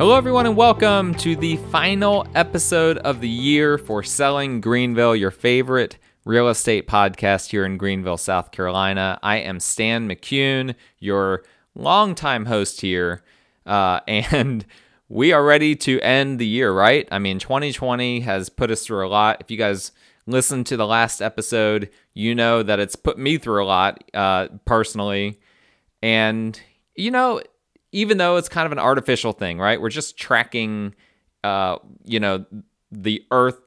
Hello, everyone, and welcome to the final episode of the year for Selling Greenville, your favorite real estate podcast here in Greenville, South Carolina. I am Stan McCune, your longtime host here, uh, and we are ready to end the year, right? I mean, 2020 has put us through a lot. If you guys listened to the last episode, you know that it's put me through a lot uh, personally. And, you know, even though it's kind of an artificial thing, right? We're just tracking, uh, you know, the Earth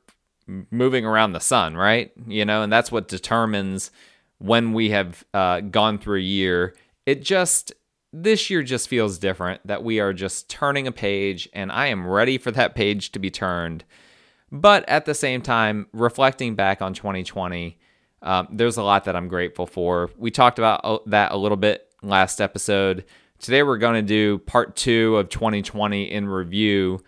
moving around the sun, right? You know, and that's what determines when we have uh, gone through a year. It just this year just feels different that we are just turning a page, and I am ready for that page to be turned. But at the same time, reflecting back on 2020, um, there's a lot that I'm grateful for. We talked about uh, that a little bit last episode. Today, we're going to do part two of 2020 in review.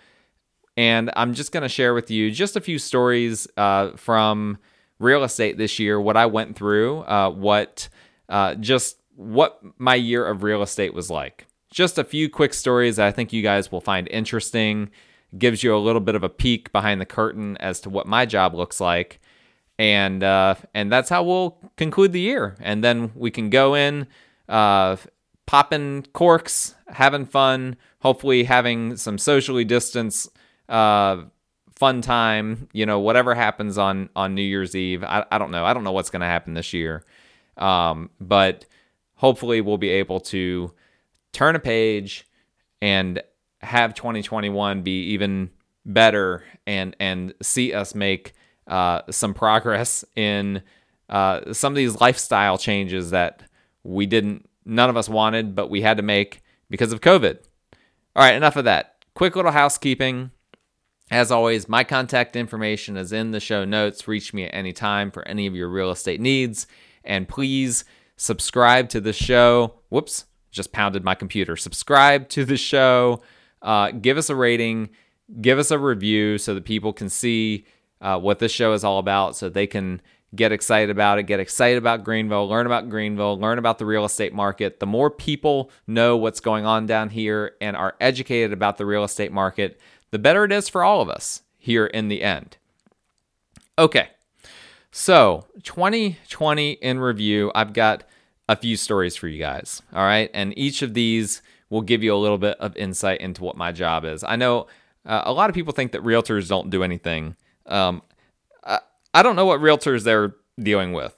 And I'm just going to share with you just a few stories uh, from real estate this year, what I went through, uh, what uh, just what my year of real estate was like. Just a few quick stories that I think you guys will find interesting. Gives you a little bit of a peek behind the curtain as to what my job looks like, and uh, and that's how we'll conclude the year. And then we can go in uh, popping corks, having fun, hopefully having some socially distance uh, fun time. You know, whatever happens on on New Year's Eve, I, I don't know. I don't know what's going to happen this year, um, but hopefully we'll be able to turn a page and have 2021 be even better and and see us make uh, some progress in uh, some of these lifestyle changes that we didn't none of us wanted, but we had to make because of COVID. All right, enough of that. Quick little housekeeping. As always, my contact information is in the show notes. Reach me at any time for any of your real estate needs. And please subscribe to the show. Whoops, just pounded my computer. Subscribe to the show. Uh, give us a rating. Give us a review so that people can see uh, what this show is all about so they can get excited about it, get excited about Greenville, learn about Greenville, learn about the real estate market. The more people know what's going on down here and are educated about the real estate market, the better it is for all of us here in the end. Okay, so 2020 in review, I've got a few stories for you guys. All right, and each of these will give you a little bit of insight into what my job is. I know uh, a lot of people think that realtors don't do anything. Um, I don't know what realtors they're dealing with.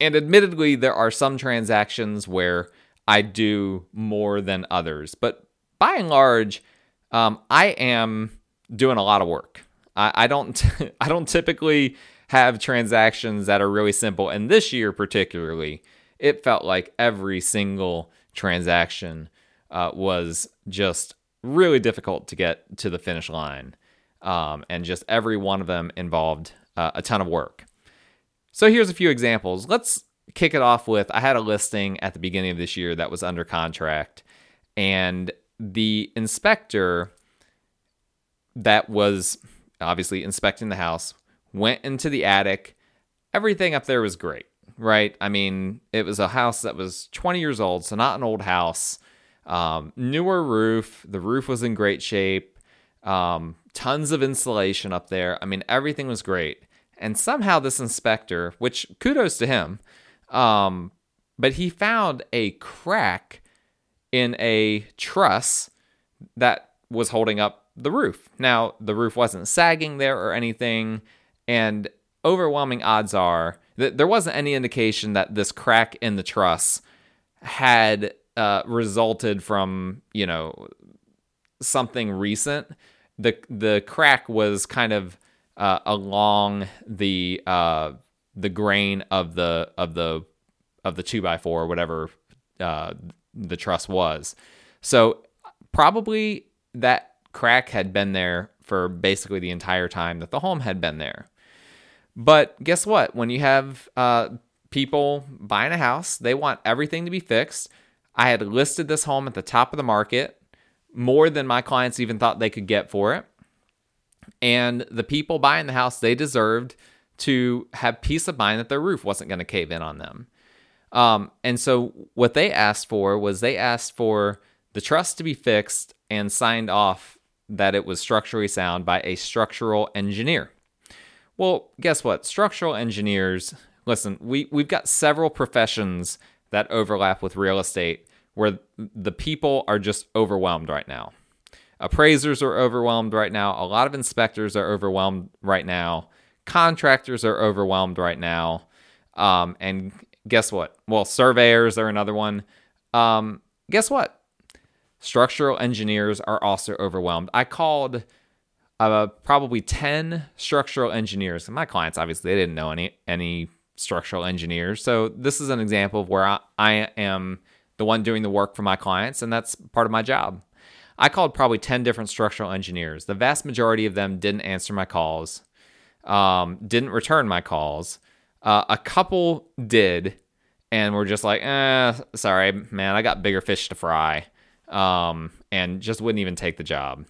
And admittedly, there are some transactions where I do more than others, but by and large, um, I am doing a lot of work. I, I don't I don't typically have transactions that are really simple, and this year particularly, it felt like every single transaction uh, was just really difficult to get to the finish line, um, and just every one of them involved uh, a ton of work. So here's a few examples. Let's kick it off with I had a listing at the beginning of this year that was under contract, and the inspector that was obviously inspecting the house went into the attic. Everything up there was great, right? I mean, it was a house that was 20 years old, so not an old house. Um, newer roof. The roof was in great shape. Um, tons of insulation up there. I mean, everything was great. And somehow this inspector, which kudos to him, um, but he found a crack in a truss that was holding up the roof. Now, the roof wasn't sagging there or anything, and overwhelming odds are that there wasn't any indication that this crack in the truss had uh, resulted from, you know, something recent. The the crack was kind of uh, along the uh, the grain of the of the of the two by four, or whatever uh, the truss was. So probably that crack had been there for basically the entire time that the home had been there. But guess what? When you have uh, people buying a house, they want everything to be fixed. I had listed this home at the top of the market more than my clients even thought they could get for it. And the people buying the house, they deserved to have peace of mind that their roof wasn't going to cave in on them. Um, and so what they asked for was they asked for the truss to be fixed and signed off that it was structurally sound by a structural engineer. Well, guess what? Structural engineers, listen, we, we've got several professions that overlap with real estate where the people are just overwhelmed right now. Appraisers are overwhelmed right now. A lot of inspectors are overwhelmed right now. Contractors are overwhelmed right now. Um, and guess what? Well, surveyors are another one. Um, guess what? Structural engineers are also overwhelmed. I called uh, probably 10 structural engineers. My clients, obviously, they didn't know any, any structural engineers. So this is an example of where I, I am the one doing the work for my clients, and that's part of my job. I called probably 10 different structural engineers. The vast majority of them didn't answer my calls, um, didn't return my calls. Uh, a couple did, and were just like, eh, sorry, man, I got bigger fish to fry, um, and just wouldn't even take the job.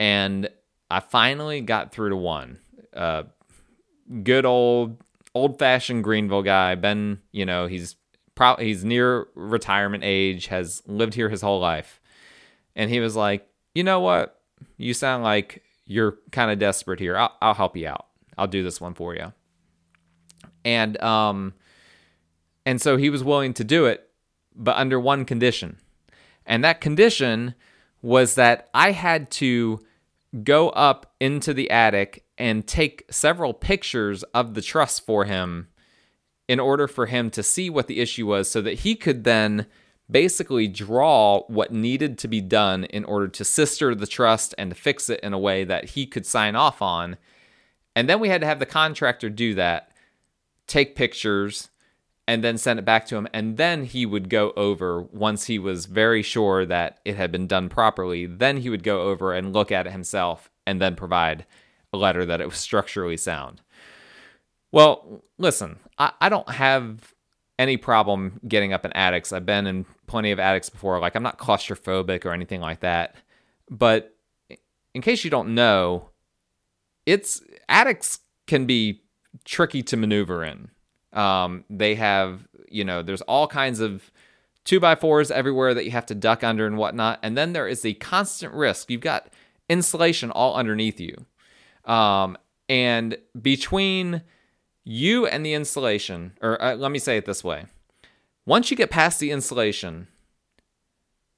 And I finally got through to one. Uh, good old old fashioned Greenville guy. Ben, you know, he's pro- he's near retirement age, has lived here his whole life. And he was like, "You know what? You sound like you're kind of desperate here. I'll, I'll help you out. I'll do this one for you." And um and so he was willing to do it, but under one condition. And that condition was that I had to go up into the attic and take several pictures of the truss for him in order for him to see what the issue was so that he could then basically draw what needed to be done in order to sister the truss and to fix it in a way that he could sign off on. And then we had to have the contractor do that, take pictures, and then send it back to him. And then he would go over, once he was very sure that it had been done properly, then he would go over and look at it himself and then provide a letter that it was structurally sound. Well, listen, I, I don't have any problem getting up in attics. I've been in plenty of attics before. Like, I'm not claustrophobic or anything like that. But in case you don't know, it's attics can be tricky to maneuver in. Um, they have, you know, there's all kinds of two by fours everywhere that you have to duck under and whatnot. And then there is the constant risk. You've got insulation all underneath you. Um, and between you and the insulation, or uh, let me say it this way once you get past the insulation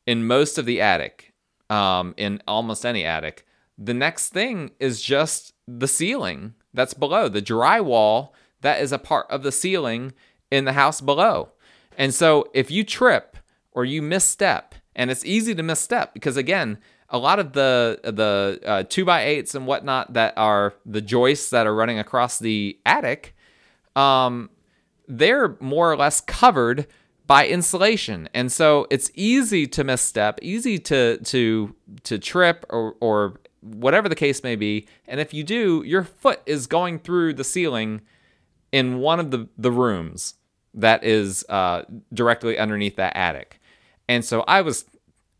in most of the attic, um, in almost any attic, the next thing is just the ceiling that's below, the drywall that is a part of the ceiling in the house below. And so if you trip or you misstep, and it's easy to misstep because again, a lot of the the uh, two by eights and whatnot that are the joists that are running across the attic, um, they're more or less covered by insulation, and so it's easy to misstep, easy to to to trip or or whatever the case may be. And if you do, your foot is going through the ceiling in one of the, the rooms that is uh, directly underneath that attic. And so I was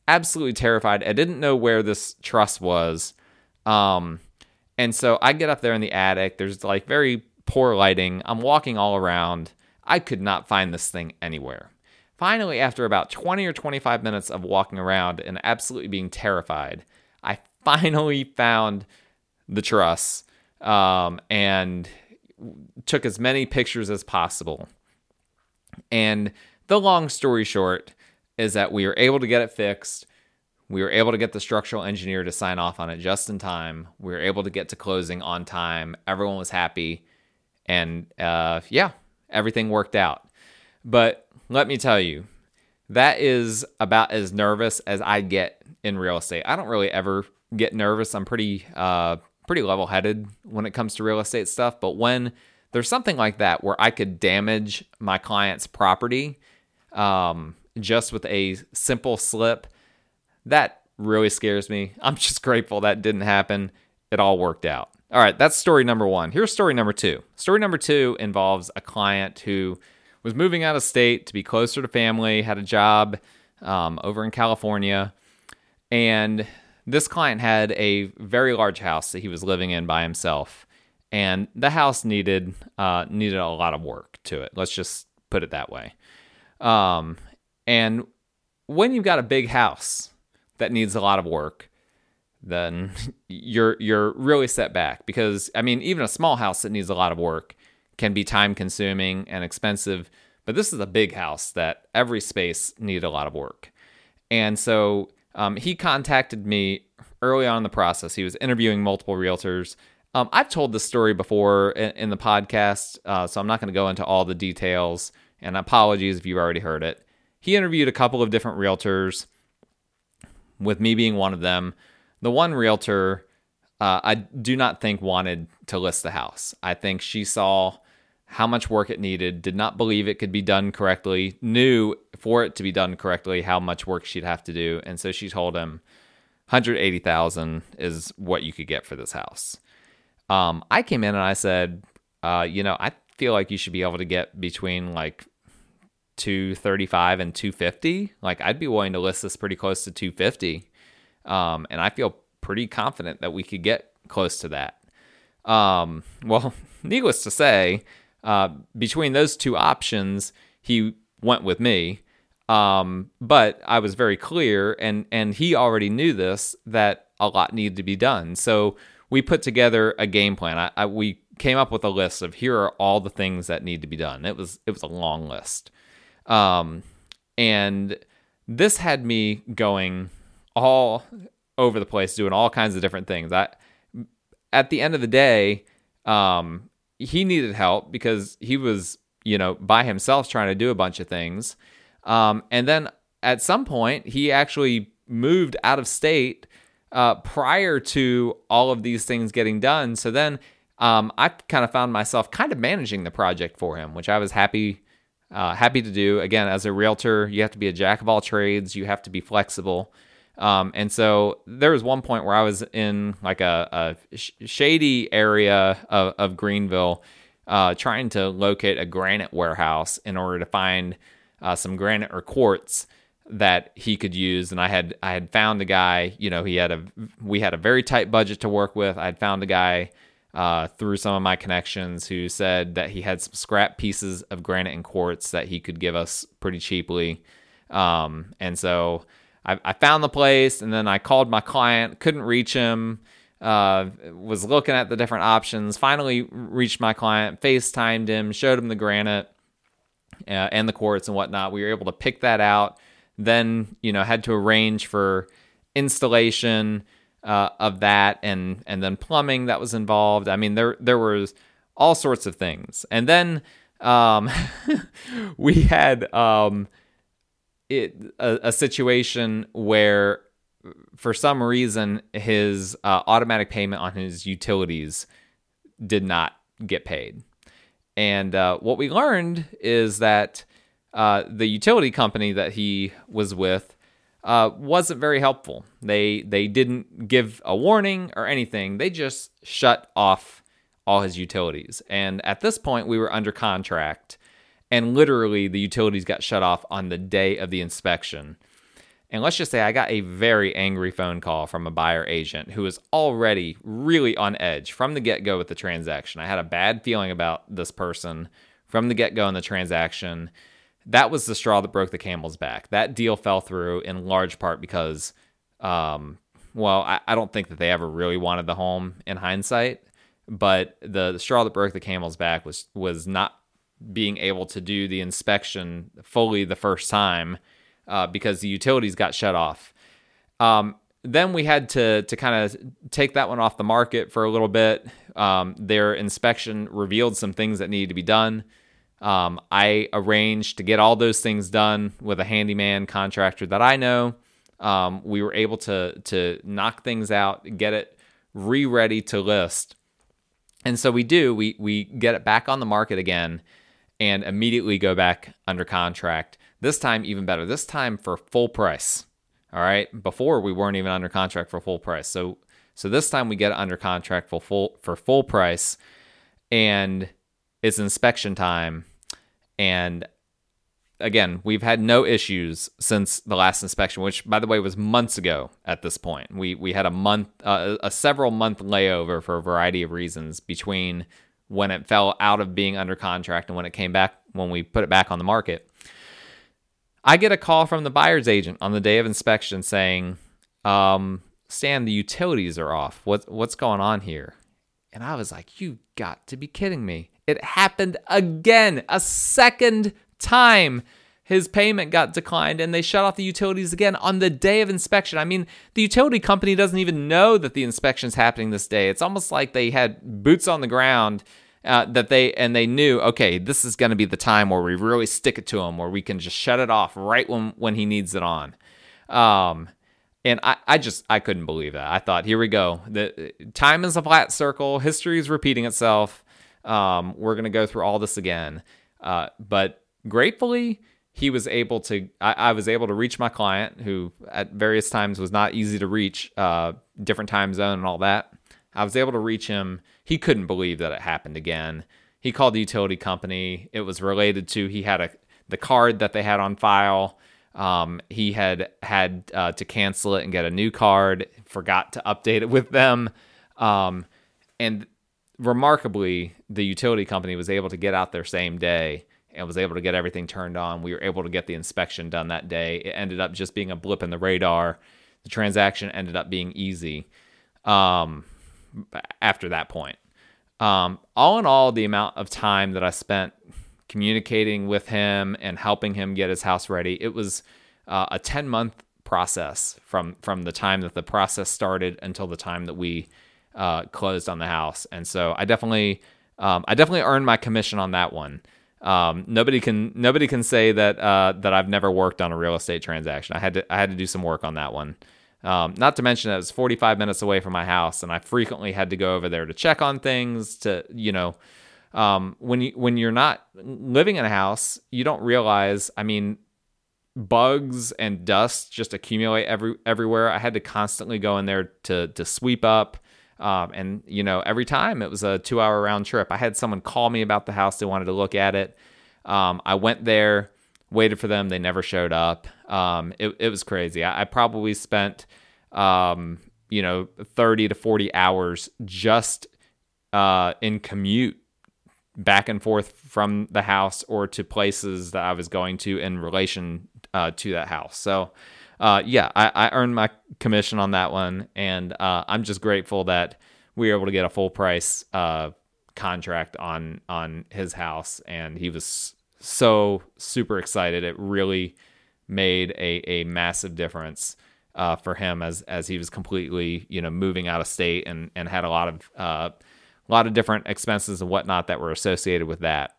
absolutely terrified. I didn't know where this truss was. Um, and so I get up there in the attic. There's like very poor lighting. I'm walking all around. I could not find this thing anywhere. Finally, after about 20 or 25 minutes of walking around and absolutely being terrified, I finally found the truss. Um, and took as many pictures as possible. And the long story short is that we were able to get it fixed. We were able to get the structural engineer to sign off on it just in time. We were able to get to closing on time. Everyone was happy. And uh, yeah, everything worked out. But let me tell you, that is about as nervous as I get in real estate. I don't really ever get nervous. I'm pretty uh, pretty level headed when it comes to real estate stuff. But when there's something like that where I could damage my client's property um, just with a simple slip, that really scares me. I'm just grateful that didn't happen. It all worked out. All right, that's story number one. Here's story number two. Story number two involves a client who was moving out of state to be closer to family, had a job um, over in California, and this client had a very large house that he was living in by himself, and the house needed uh, needed a lot of work to it. Let's just put it that way. Um, and when you've got a big house that needs a lot of work, then you're you're really set back because I mean even a small house that needs a lot of work can be time consuming and expensive, but this is a big house that every space needed a lot of work. And so um, he contacted me early on in the process. He was interviewing multiple realtors. Um, I've told this story before in, in the podcast, uh, so I'm not going to go into all the details. And apologies if you've already heard it. He interviewed a couple of different realtors, with me being one of them. The one realtor uh, I do not think wanted to list the house. I think she saw how much work it needed, did not believe it could be done correctly, knew for it to be done correctly how much work she'd have to do, and so she told him 180,000 is what you could get for this house. Um, I came in and I said, uh, you know, I feel like you should be able to get between like 235 and 250. Like I'd be willing to list this pretty close to 250. Um, and I feel pretty confident that we could get close to that. Um, well, needless to say, uh, between those two options, he went with me. Um, but I was very clear, and and he already knew this that a lot needed to be done. So we put together a game plan. I, I, we came up with a list of here are all the things that need to be done. It was it was a long list, um, and this had me going all over the place, doing all kinds of different things. I at the end of the day, um, he needed help because he was, you know, by himself trying to do a bunch of things. Um, and then at some point, he actually moved out of state uh, prior to all of these things getting done. So then um, I kind of found myself kind of managing the project for him, which I was happy. Uh, happy to do again as a realtor you have to be a jack of all trades you have to be flexible um, and so there was one point where I was in like a, a sh- shady area of, of Greenville, uh, trying to locate a granite warehouse in order to find uh, some granite or quartz that he could use. And I had I had found a guy. You know, he had a we had a very tight budget to work with. I had found a guy. Uh, through some of my connections, who said that he had some scrap pieces of granite and quartz that he could give us pretty cheaply. Um, and so I, I found the place and then I called my client, couldn't reach him. Uh, was looking at the different options. Finally, reached my client, FaceTimed him, showed him the granite uh, and the quartz and whatnot. We were able to pick that out. Then, you know, had to arrange for installation uh, of that and and then plumbing that was involved. I mean, there there was all sorts of things. And then um, we had um, it a, a situation where for some reason his uh, automatic payment on his utilities did not get paid. And uh, what we learned is that uh, the utility company that he was with uh, wasn't very helpful. They they didn't give a warning or anything. They just shut off all his utilities. And at this point, we were under contract and literally the utilities got shut off on the day of the inspection. And let's just say I got a very angry phone call from a buyer agent who was already really on edge from the get go with the transaction. I had a bad feeling about this person from the get go in the transaction. That was the straw that broke the camel's back. That deal fell through in large part because, um, well, I, I don't think that they ever really wanted the home in hindsight. But the, the straw that broke the camel's back was was not being able to do the inspection fully the first time uh, because the utilities got shut off. Um, then we had to to kind of take that one off the market for a little bit. Um, their inspection revealed some things that needed to be done. Um, I arranged to get all those things done with a handyman contractor that I know. Um, we were able to to knock things out, get it re-ready to list, and so we do. We we get it back on the market again, and immediately go back under contract. This time, even better. This time for full price. All right. Before we weren't even under contract for full price. So so this time we get under contract for full for full price, and it's inspection time. And again, we've had no issues since the last inspection, which by the way was months ago at this point. We we had a month uh, a several month layover for a variety of reasons between when it fell out of being under contract and when it came back when we put it back on the market. I get a call from the buyer's agent on the day of inspection saying, um, Stan, the utilities are off. What, what's going on here? And I was like, You got to be kidding me. It happened again, a second time. His payment got declined and they shut off the utilities again on the day of inspection. I mean, the utility company doesn't even know that the inspection's happening this day. It's almost like they had boots on the ground uh, that they and they knew okay this is going to be the time where we really stick it to him where we can just shut it off right when when he needs it on um and I, I just I couldn't believe that. I thought, here we go. The time is a flat circle. History is repeating itself. Um, we're gonna go through all this again. Uh, but gratefully, he was able to. I, I, was able to reach my client, who at various times was not easy to reach, uh, different time zone and all that. I was able to reach him. He couldn't believe that it happened again. He called the utility company. It was related to he had a the card that they had on file um, he had had uh, to cancel it and get a new card, forgot to update it with them. Um, and remarkably, the utility company was able to get out there same day and was able to get everything turned on. We were able to get the inspection done that day. It ended up just being a blip in the radar. The transaction ended up being easy um, after that point. Um, all in all, the amount of time that I spent communicating with him and helping him get his house ready. It was uh, a 10 month process from from the time that the process started until the time that we uh, closed on the house. And so I definitely um, I definitely earned my commission on that one. Um, nobody can nobody can say that uh, that I've never worked on a real estate transaction. I had to I had to do some work on that one. Um, not to mention that it was 45 minutes away from my house, and I frequently had to go over there to check on things, to you know, um, when you when you're not living in a house, you don't realize. I mean, bugs and dust just accumulate every everywhere. I had to constantly go in there to to sweep up. Um, and you know, every time it was a two hour round trip. I had someone call me about the house; they wanted to look at it. Um, I went there, waited for them. They never showed up. Um, it it was crazy. I, I probably spent, um, you know, thirty to forty hours just uh, in commute back and forth from the house or to places that I was going to in relation uh, to that house. So, uh, yeah, I, I, earned my commission on that one, and uh, I'm just grateful that we were able to get a full price uh, contract on on his house, and he was so super excited. It really made a a massive difference. Uh, for him, as as he was completely, you know, moving out of state and and had a lot of uh, a lot of different expenses and whatnot that were associated with that.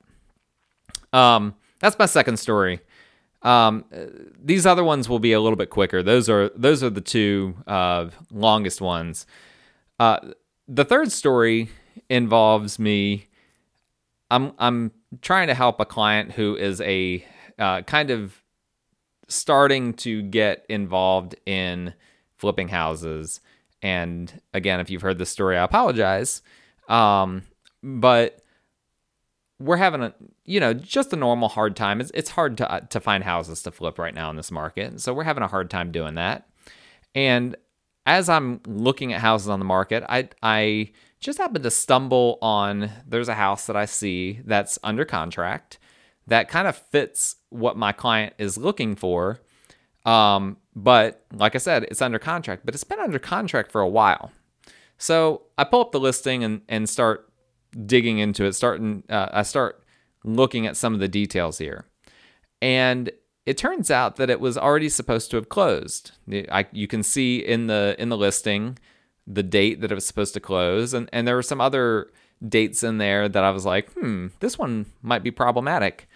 Um, that's my second story. Um, these other ones will be a little bit quicker. Those are those are the two uh, longest ones. Uh, the third story involves me. I'm I'm trying to help a client who is a uh, kind of starting to get involved in flipping houses. And again, if you've heard this story, I apologize. Um, but we're having a you know just a normal hard time. It's it's hard to uh, to find houses to flip right now in this market, so we're having a hard time doing that. And as I'm looking at houses on the market, I I just happened to stumble on there's a house that I see that's under contract that kind of fits what my client is looking for. Um, but like I said, it's under contract, but it's been under contract for a while. So I pull up the listing and, and start digging into it. Starting, uh, I start looking at some of the details here, and it turns out that it was already supposed to have closed. I, you can see in the in the listing the date that it was supposed to close, and and there were some other dates in there that I was like, hmm, this one might be problematic.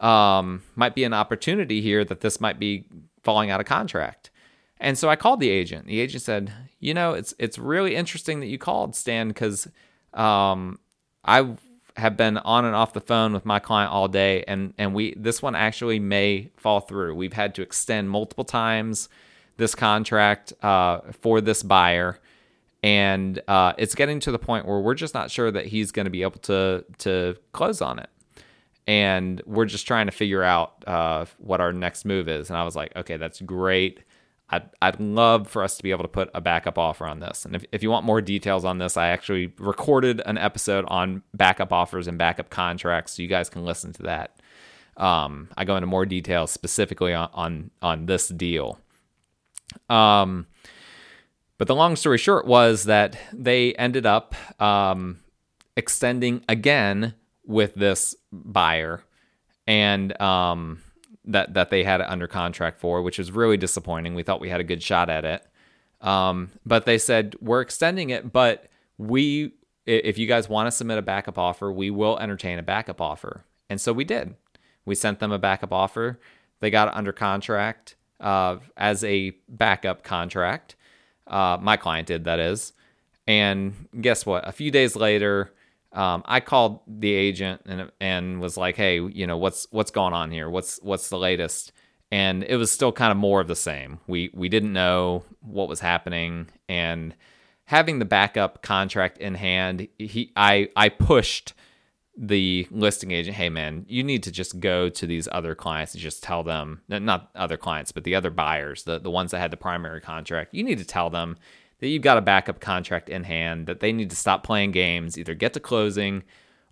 Um, might be an opportunity here that this might be falling out of contract. And so I called the agent. The agent said, "You know, it's it's really interesting that you called, Stan, because um, I have been on and off the phone with my client all day, and and we this one actually may fall through. We've had to extend multiple times this contract uh, for this buyer." and uh, it's getting to the point where we're just not sure that he's going to be able to to close on it and we're just trying to figure out uh, what our next move is and i was like okay that's great I'd, I'd love for us to be able to put a backup offer on this. And if, if you want more details on this, I actually recorded an episode on backup offers and backup contracts, so you guys can listen to that. Um, I go into more details specifically on, on, on this deal. Um, But the long story short was that they ended up um, extending again with this buyer, and um, that that they had it under contract for, which was really disappointing. We thought we had a good shot at it, um, but they said we're extending it, but we if you guys want to submit a backup offer, we will entertain a backup offer. And so we did. We sent them a backup offer. They got it under contract uh, as a backup contract. Uh, my client did, that is. And guess what? A few days later, um, I called the agent and and was like, "Hey, you know what's what's going on here? What's what's the latest?" And it was still kind of more of the same. We we didn't know what was happening, and having the backup contract in hand, he I I pushed the listing agent, hey man, you need to just go to these other clients and just tell them, not other clients, but the other buyers, the, the ones that had the primary contract, you need to tell them that you've got a backup contract in hand, that they need to stop playing games, either get to closing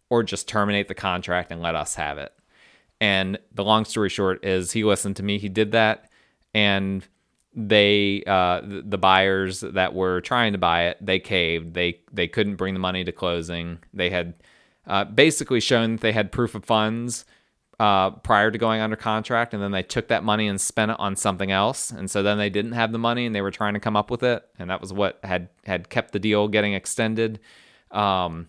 or just terminate the contract and let us have it. And the long story short is he listened to me, he did that, and they uh, the buyers that were trying to buy it they caved they they couldn't bring the money to closing they had uh, basically shown that they had proof of funds uh, prior to going under contract and then they took that money and spent it on something else. And so then they didn't have the money and they were trying to come up with it. And that was what had had kept the deal getting extended. Um,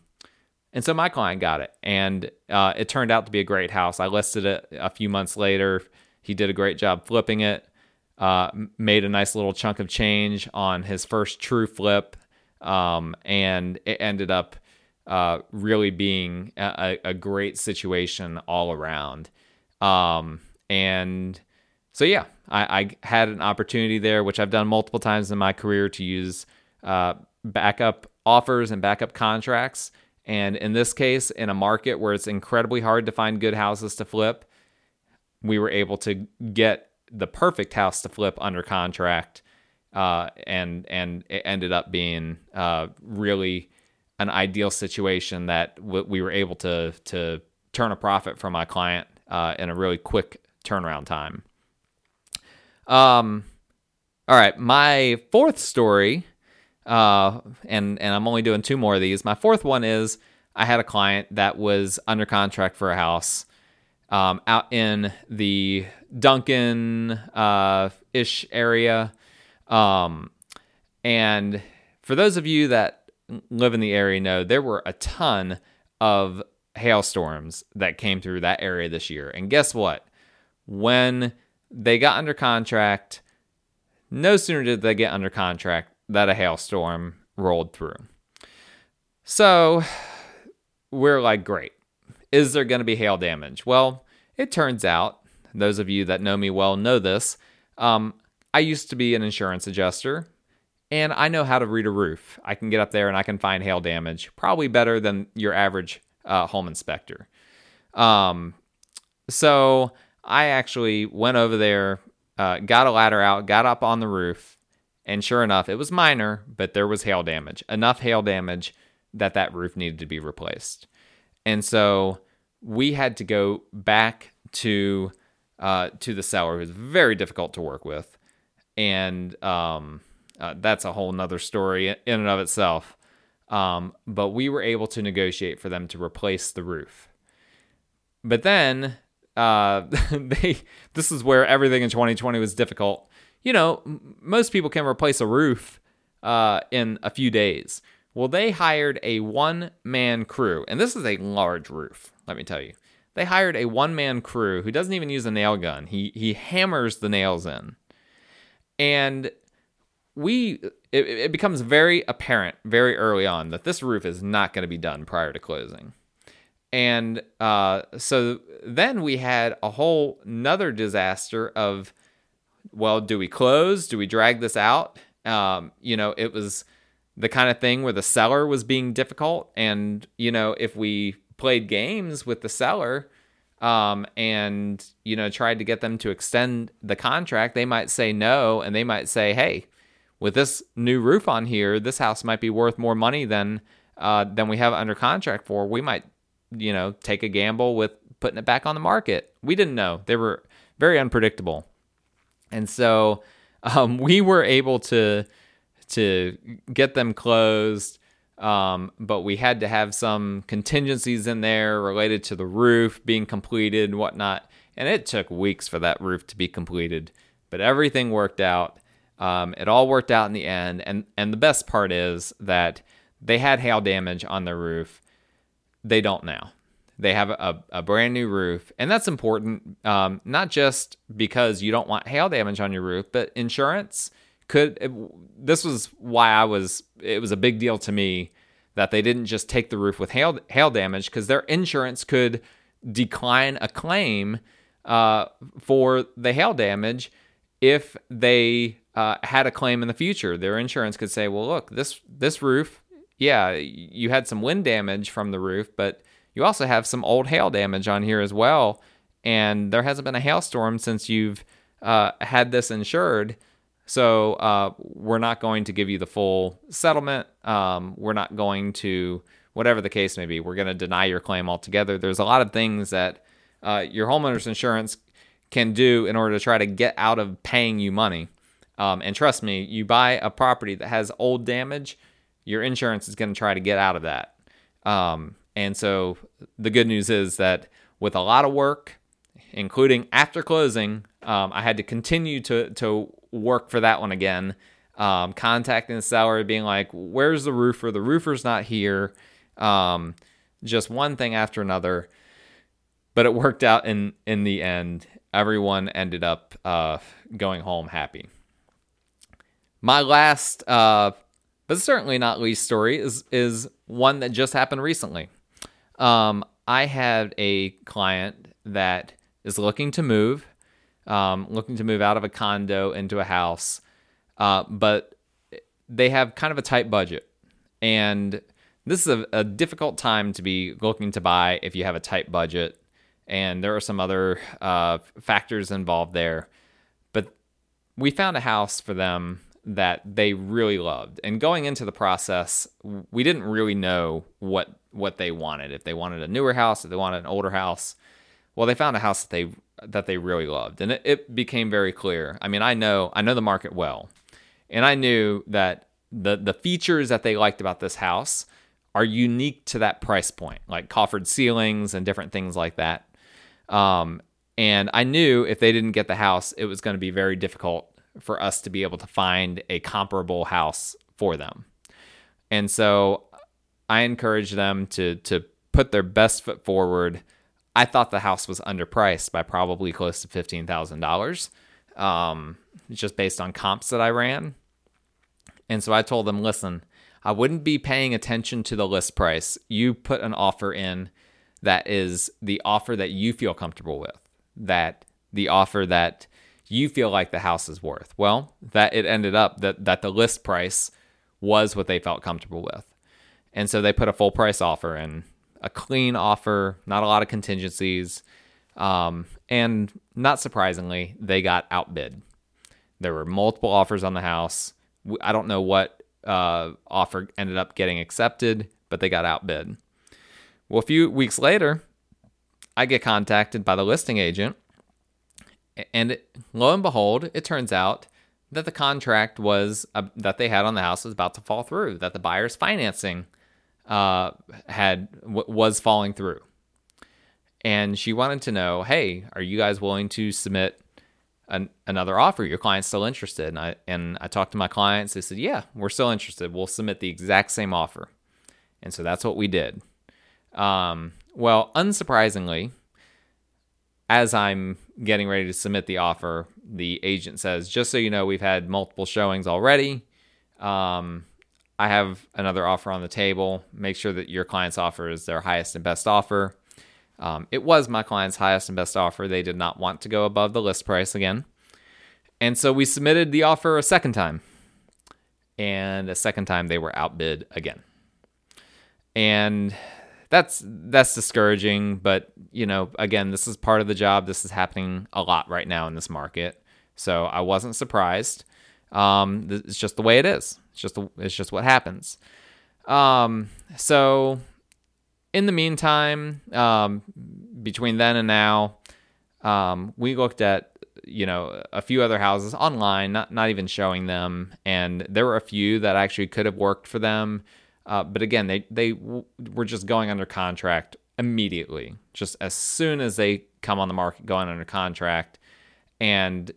and so my client got it. And uh, it turned out to be a great house. I listed it a few months later. He did a great job flipping it uh, made a nice little chunk of change on his first true flip, um, and it ended up uh, really being a, a, great situation all around. Um, and so, yeah, I, I, had an opportunity there, which I've done multiple times in my career to use uh, backup offers and backup contracts. And in this case, in a market where it's incredibly hard to find good houses to flip, we were able to get the perfect house to flip under contract, uh, and and it ended up being uh, really an ideal situation that w- we were able to to turn a profit for my client uh, in a really quick turnaround time. Um, all right, my fourth story, uh, and and I'm only doing two more of these. My fourth one is I had a client that was under contract for a house um, out in the Duncan uh, ish area. Um, and for those of you that live in the area know there were a ton of hailstorms that came through that area this year. And guess what? When they got under contract, no sooner did they get under contract that a hailstorm rolled through. So we're like, great. Is there going to be hail damage? Well, it turns out those of you that know me well know this. Um, I used to be an insurance adjuster, and I know how to read a roof. I can get up there and I can find hail damage, probably better than your average uh, home inspector. Um, so I actually went over there, uh, got a ladder out, got up on the roof, and sure enough, it was minor, but there was hail damage, enough hail damage that that roof needed to be replaced. And so we had to go back to uh, to the seller, who's very difficult to work with, and um, uh, that's a whole nother story in and of itself. Um, but we were able to negotiate for them to replace the roof. But then uh, they this is where everything in 2020 was difficult. You know, most people can replace a roof uh, in a few days. Well, they hired a one man crew, and this is a large roof, let me tell you. They hired a one man crew who doesn't even use a nail gun. He he hammers the nails in. And we it, it becomes very apparent very early on that this roof is not going to be done prior to closing. And uh, so then we had a whole another disaster of, well, do we close? Do we drag this out? Um, you know, it was the kind of thing where the seller was being difficult, and you know, if we played games with the seller um, and you know tried to get them to extend the contract, they might say no, and they might say, "Hey, with this new roof on here, this house might be worth more money than uh, than we have under contract for. We might, you know, take a gamble with putting it back on the market." We didn't know; they were very unpredictable, and so um, we were able to to get them closed. Um, but we had to have some contingencies in there related to the roof being completed and whatnot. And it took weeks for that roof to be completed, but everything worked out. Um, it all worked out in the end. And, and the best part is that they had hail damage on their roof. They don't now. They have a, a brand new roof. And that's important, um, not just because you don't want hail damage on your roof, but insurance could. It, this was why I was, it was a big deal to me that they didn't just take the roof with hail, hail damage because their insurance could decline a claim uh, for the hail damage if they uh, had a claim in the future. Their insurance could say, "Well, look, this this roof, yeah, you had some wind damage from the roof, but you also have some old hail damage on here as well, and there hasn't been a hailstorm since you've uh, had this insured." So uh, we're not going to give you the full settlement. Um, we're not going to, whatever the case may be, we're going to deny your claim altogether. There's a lot of things that uh, your homeowner's insurance can do in order to try to get out of paying you money. Um, and trust me, you buy a property that has old damage, your insurance is going to try to get out of that. Um, and so the good news is that with a lot of work, including after closing, um, I had to continue to to work for that one again. Um, contacting the seller, being like, "Where's the roofer? The roofer's not here." Um, just one thing after another, but it worked out in in the end. Everyone ended up uh, going home happy. My last, uh, but certainly not least story is is one that just happened recently. Um, I had a client that is looking to move, um, looking to move out of a condo into a house, uh, but they have kind of a tight budget. And this is a, a, difficult time to be looking to buy if you have a tight budget. And there are some other uh, factors involved there. But we found a house for them that they really loved. And going into the process, we didn't really know what what they wanted. If they wanted a newer house, if they wanted an older house. Well, they found a house that they that they really loved, and it, it became very clear. I mean, I know I know the market well, and I knew that the the features that they liked about this house are unique to that price point, like coffered ceilings and different things like that. Um, and I knew if they didn't get the house, it was going to be very difficult for us to be able to find a comparable house for them. And so I encouraged them to to put their best foot forward I thought the house was underpriced by probably close to fifteen thousand dollars, um, just based on comps that I ran. And so I told them, listen, I wouldn't be paying attention to the list price. You put an offer in that is the offer that you feel comfortable with, that the offer that you feel like the house is worth. Well, that it ended up that that the list price was what they felt comfortable with. And so they put a full price offer in a clean offer, not a lot of contingencies. Um, and not surprisingly, they got outbid. There were multiple offers on the house. I don't know what uh, offer ended up getting accepted, but they got outbid. Well, a few weeks later, I get contacted by the listing agent, and lo and behold, it turns out that the contract was uh, that they had on the house was about to fall through. That the buyer's financing uh, had w- was falling through, and she wanted to know, hey, are you guys willing to submit an, another offer? Your client's still interested, and I and I talked to my clients. They said, yeah, we're still interested. We'll submit the exact same offer, and so that's what we did. Um, well, unsurprisingly, as I'm getting ready to submit the offer, the agent says, just so you know, we've had multiple showings already. Um, I have another offer on the table. Make sure that your client's offer is their highest and best offer. Um, it was my client's highest and best offer. They did not want to go above the list price again. And so we submitted the offer a second time. And a second time they were outbid again. And that's that's discouraging, but you know, again, this is part of the job. This is happening a lot right now in this market. So I wasn't surprised. Um, it's just the way it is. It's just it's just what happens. Um, so in the meantime, um, between then and now, um, we looked at you know, a few other houses online, not not even showing them, and there were a few that actually could have worked for them. Uh, but again, they they w- were just going under contract immediately, just as soon as they come on the market, going under contract. And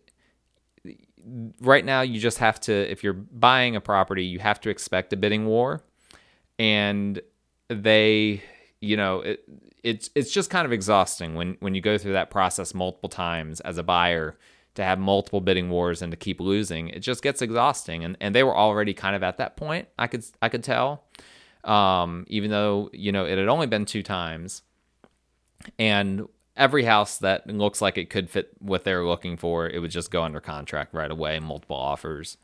right now, you just have to, if you're buying a property, you have to expect a bidding war, and they, you know, it, it's it's just kind of exhausting when when you go through that process multiple times as a buyer to have multiple bidding wars and to keep losing. It just gets exhausting, and and they were already kind of at that point. I could I could tell, um, even though you know it had only been two times, and every house that looks like it could fit what they're looking for, it would just go under contract right away, multiple offers.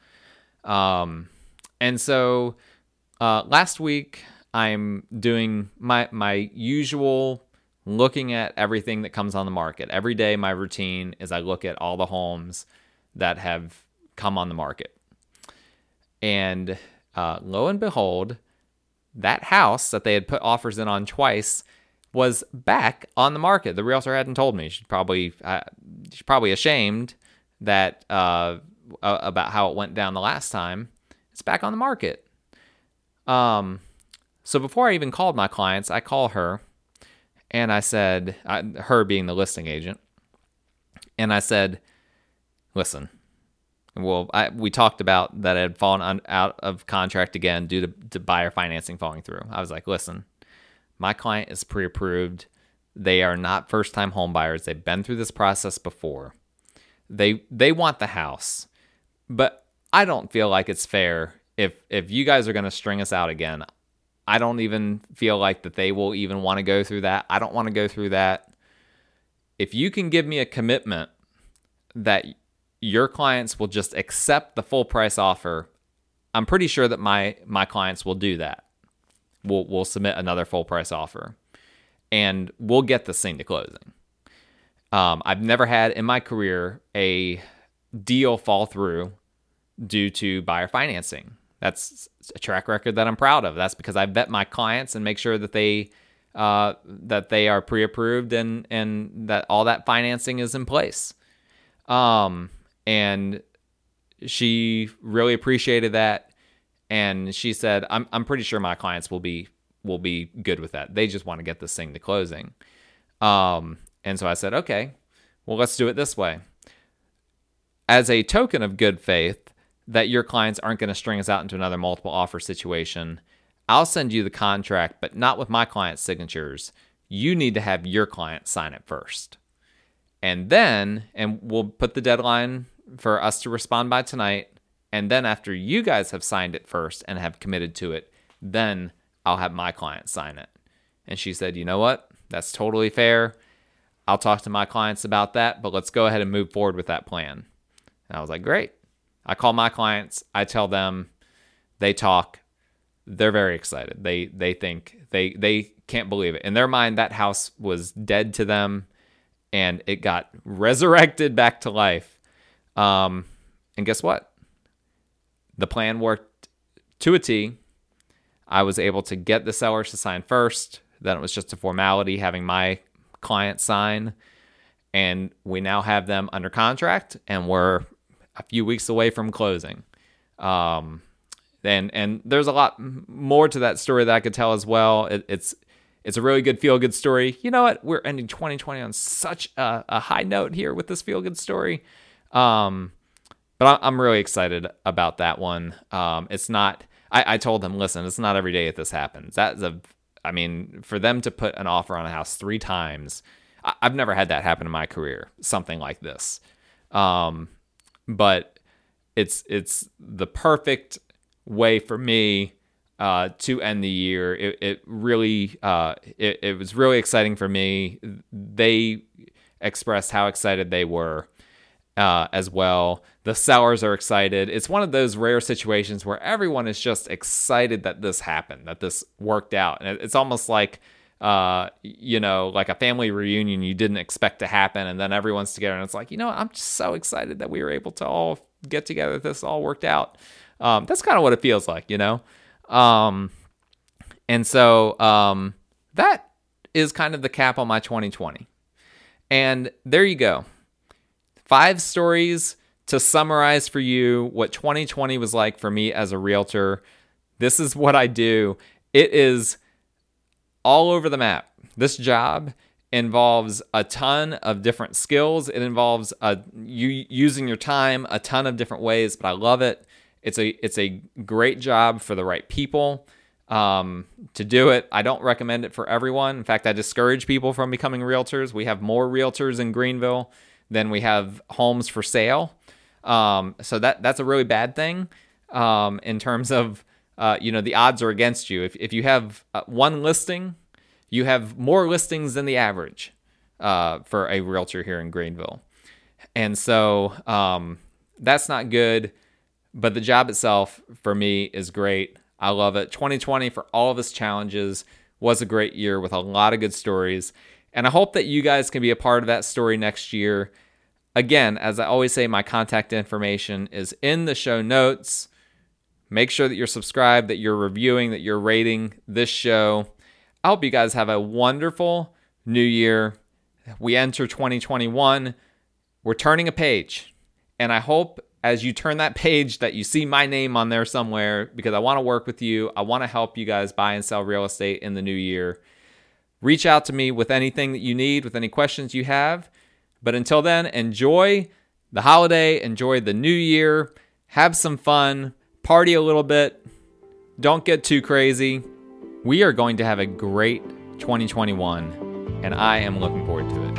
Um, and so uh, last week I'm doing my my usual looking at everything that comes on the market. Every day my routine is I look at all the homes that have come on the market. And uh, lo and behold, that house that they had put offers in on twice was back on the market. The realtor hadn't told me. She's probably uh, she's probably ashamed that uh, about how it went down the last time. It's back on the market. Um, so before I even called my clients, I call her and I said, uh, her being the listing agent, and I said, listen, well, I, we talked about that I had fallen out of contract again due to, to buyer financing falling through. I was like, listen, my client is pre approved. They are not first time home buyers. They've been through this process before. They they want the house. But I don't feel like it's fair if if you guys are going to string us out again. I don't even feel like that they will even want to go through that. I don't want to go through that. If you can give me a commitment that your clients will just accept the full price offer, I'm pretty sure that my my clients will do that. We'll we'll submit another full price offer, and we'll get this thing to closing. Um, I've never had in my career a deal fall through due to buyer financing that's a track record that I'm proud of. That's because I vet my clients and make sure that they uh, that they are pre-approved and and that all that financing is in place. Um, and she really appreciated that, and she said, "I'm I'm pretty sure my clients will be will be good with that. They just want to get this thing to closing." Um, and so I said, "Okay, well let's do it this way." As a token of good faith, that your clients aren't going to string us out into another multiple offer situation. I'll send you the contract, but not with my client's signatures. You need to have your client sign it first. And then, and we'll put the deadline for us to respond by tonight. And then, after you guys have signed it first and have committed to it, then I'll have my client sign it. And she said, You know what? That's totally fair. I'll talk to my clients about that, but let's go ahead and move forward with that plan. And I was like, Great. I call my clients, I tell them, they talk, they're very excited. They they think they they can't believe it. In their mind that house was dead to them and it got resurrected back to life. Um and guess what? The plan worked to a T. I was able to get the sellers to sign first. Then it was just a formality having my client sign. And we now have them under contract and we're a few weeks away from closing. Um, and and there's a lot more to that story that I could tell as well. It, it's it's a really good feel good story. You know what? We're ending 2020 on such a, a high note here with this feel good story. Um, but I'm really excited about that one. Um, it's not. I, I told them, listen, it's not every day that this happens. That's a. I mean, for them to put an offer on a house three times, I, have never had that happen in my career. Something like this. Um, but it's it's the perfect way for me uh, to end the year. It, it really uh, it, it was really exciting for me. They expressed how excited they were uh, as well. The sellers are excited. It's one of those rare situations where everyone is just excited that this happened, that this worked out, and it's almost like uh, you know, like a family reunion you didn't expect to happen, and then everyone's together, and it's like, you know, I'm just so excited that we were able to all get together. This all worked out. Um, that's kind of what it feels like, you know. Um, and so um, that is kind of the cap on my 2020. And there you go. five stories to summarize for you what 2020 was like for me as a realtor. This is what I do. It is all over the map. This job involves a ton of different skills. It involves uh, you using your time a ton of different ways, but I love it. It's a it's a great job for the right people um, to do it. I don't recommend it for everyone. In fact, I discourage people from becoming realtors. We have more realtors in Greenville than we have homes for sale. Um, so that that's a really bad thing um, in terms of uh, you know the odds are against you. If if you have uh, one listing, you have more listings than the average uh, for a realtor here in Greenville, and so um, that's not good. But the job itself for me is great. I love it. 2020 for all of its challenges was a great year with a lot of good stories. And I hope that you guys can be a part of that story next year. Again, as I always say, my contact information is in the show notes. Make sure that you're subscribed, that you're reviewing, that you're rating this show. I hope you guys have a wonderful new year. We enter 2021. We're turning a page. And I hope as you turn that page that you see my name on there somewhere because I want to work with you. I want to help you guys buy and sell real estate in the new year. Reach out to me with anything that you need, with any questions you have. But until then, enjoy the holiday, enjoy the new year, have some fun, party a little bit, don't get too crazy. We are going to have a great 2021, and I am looking forward to it.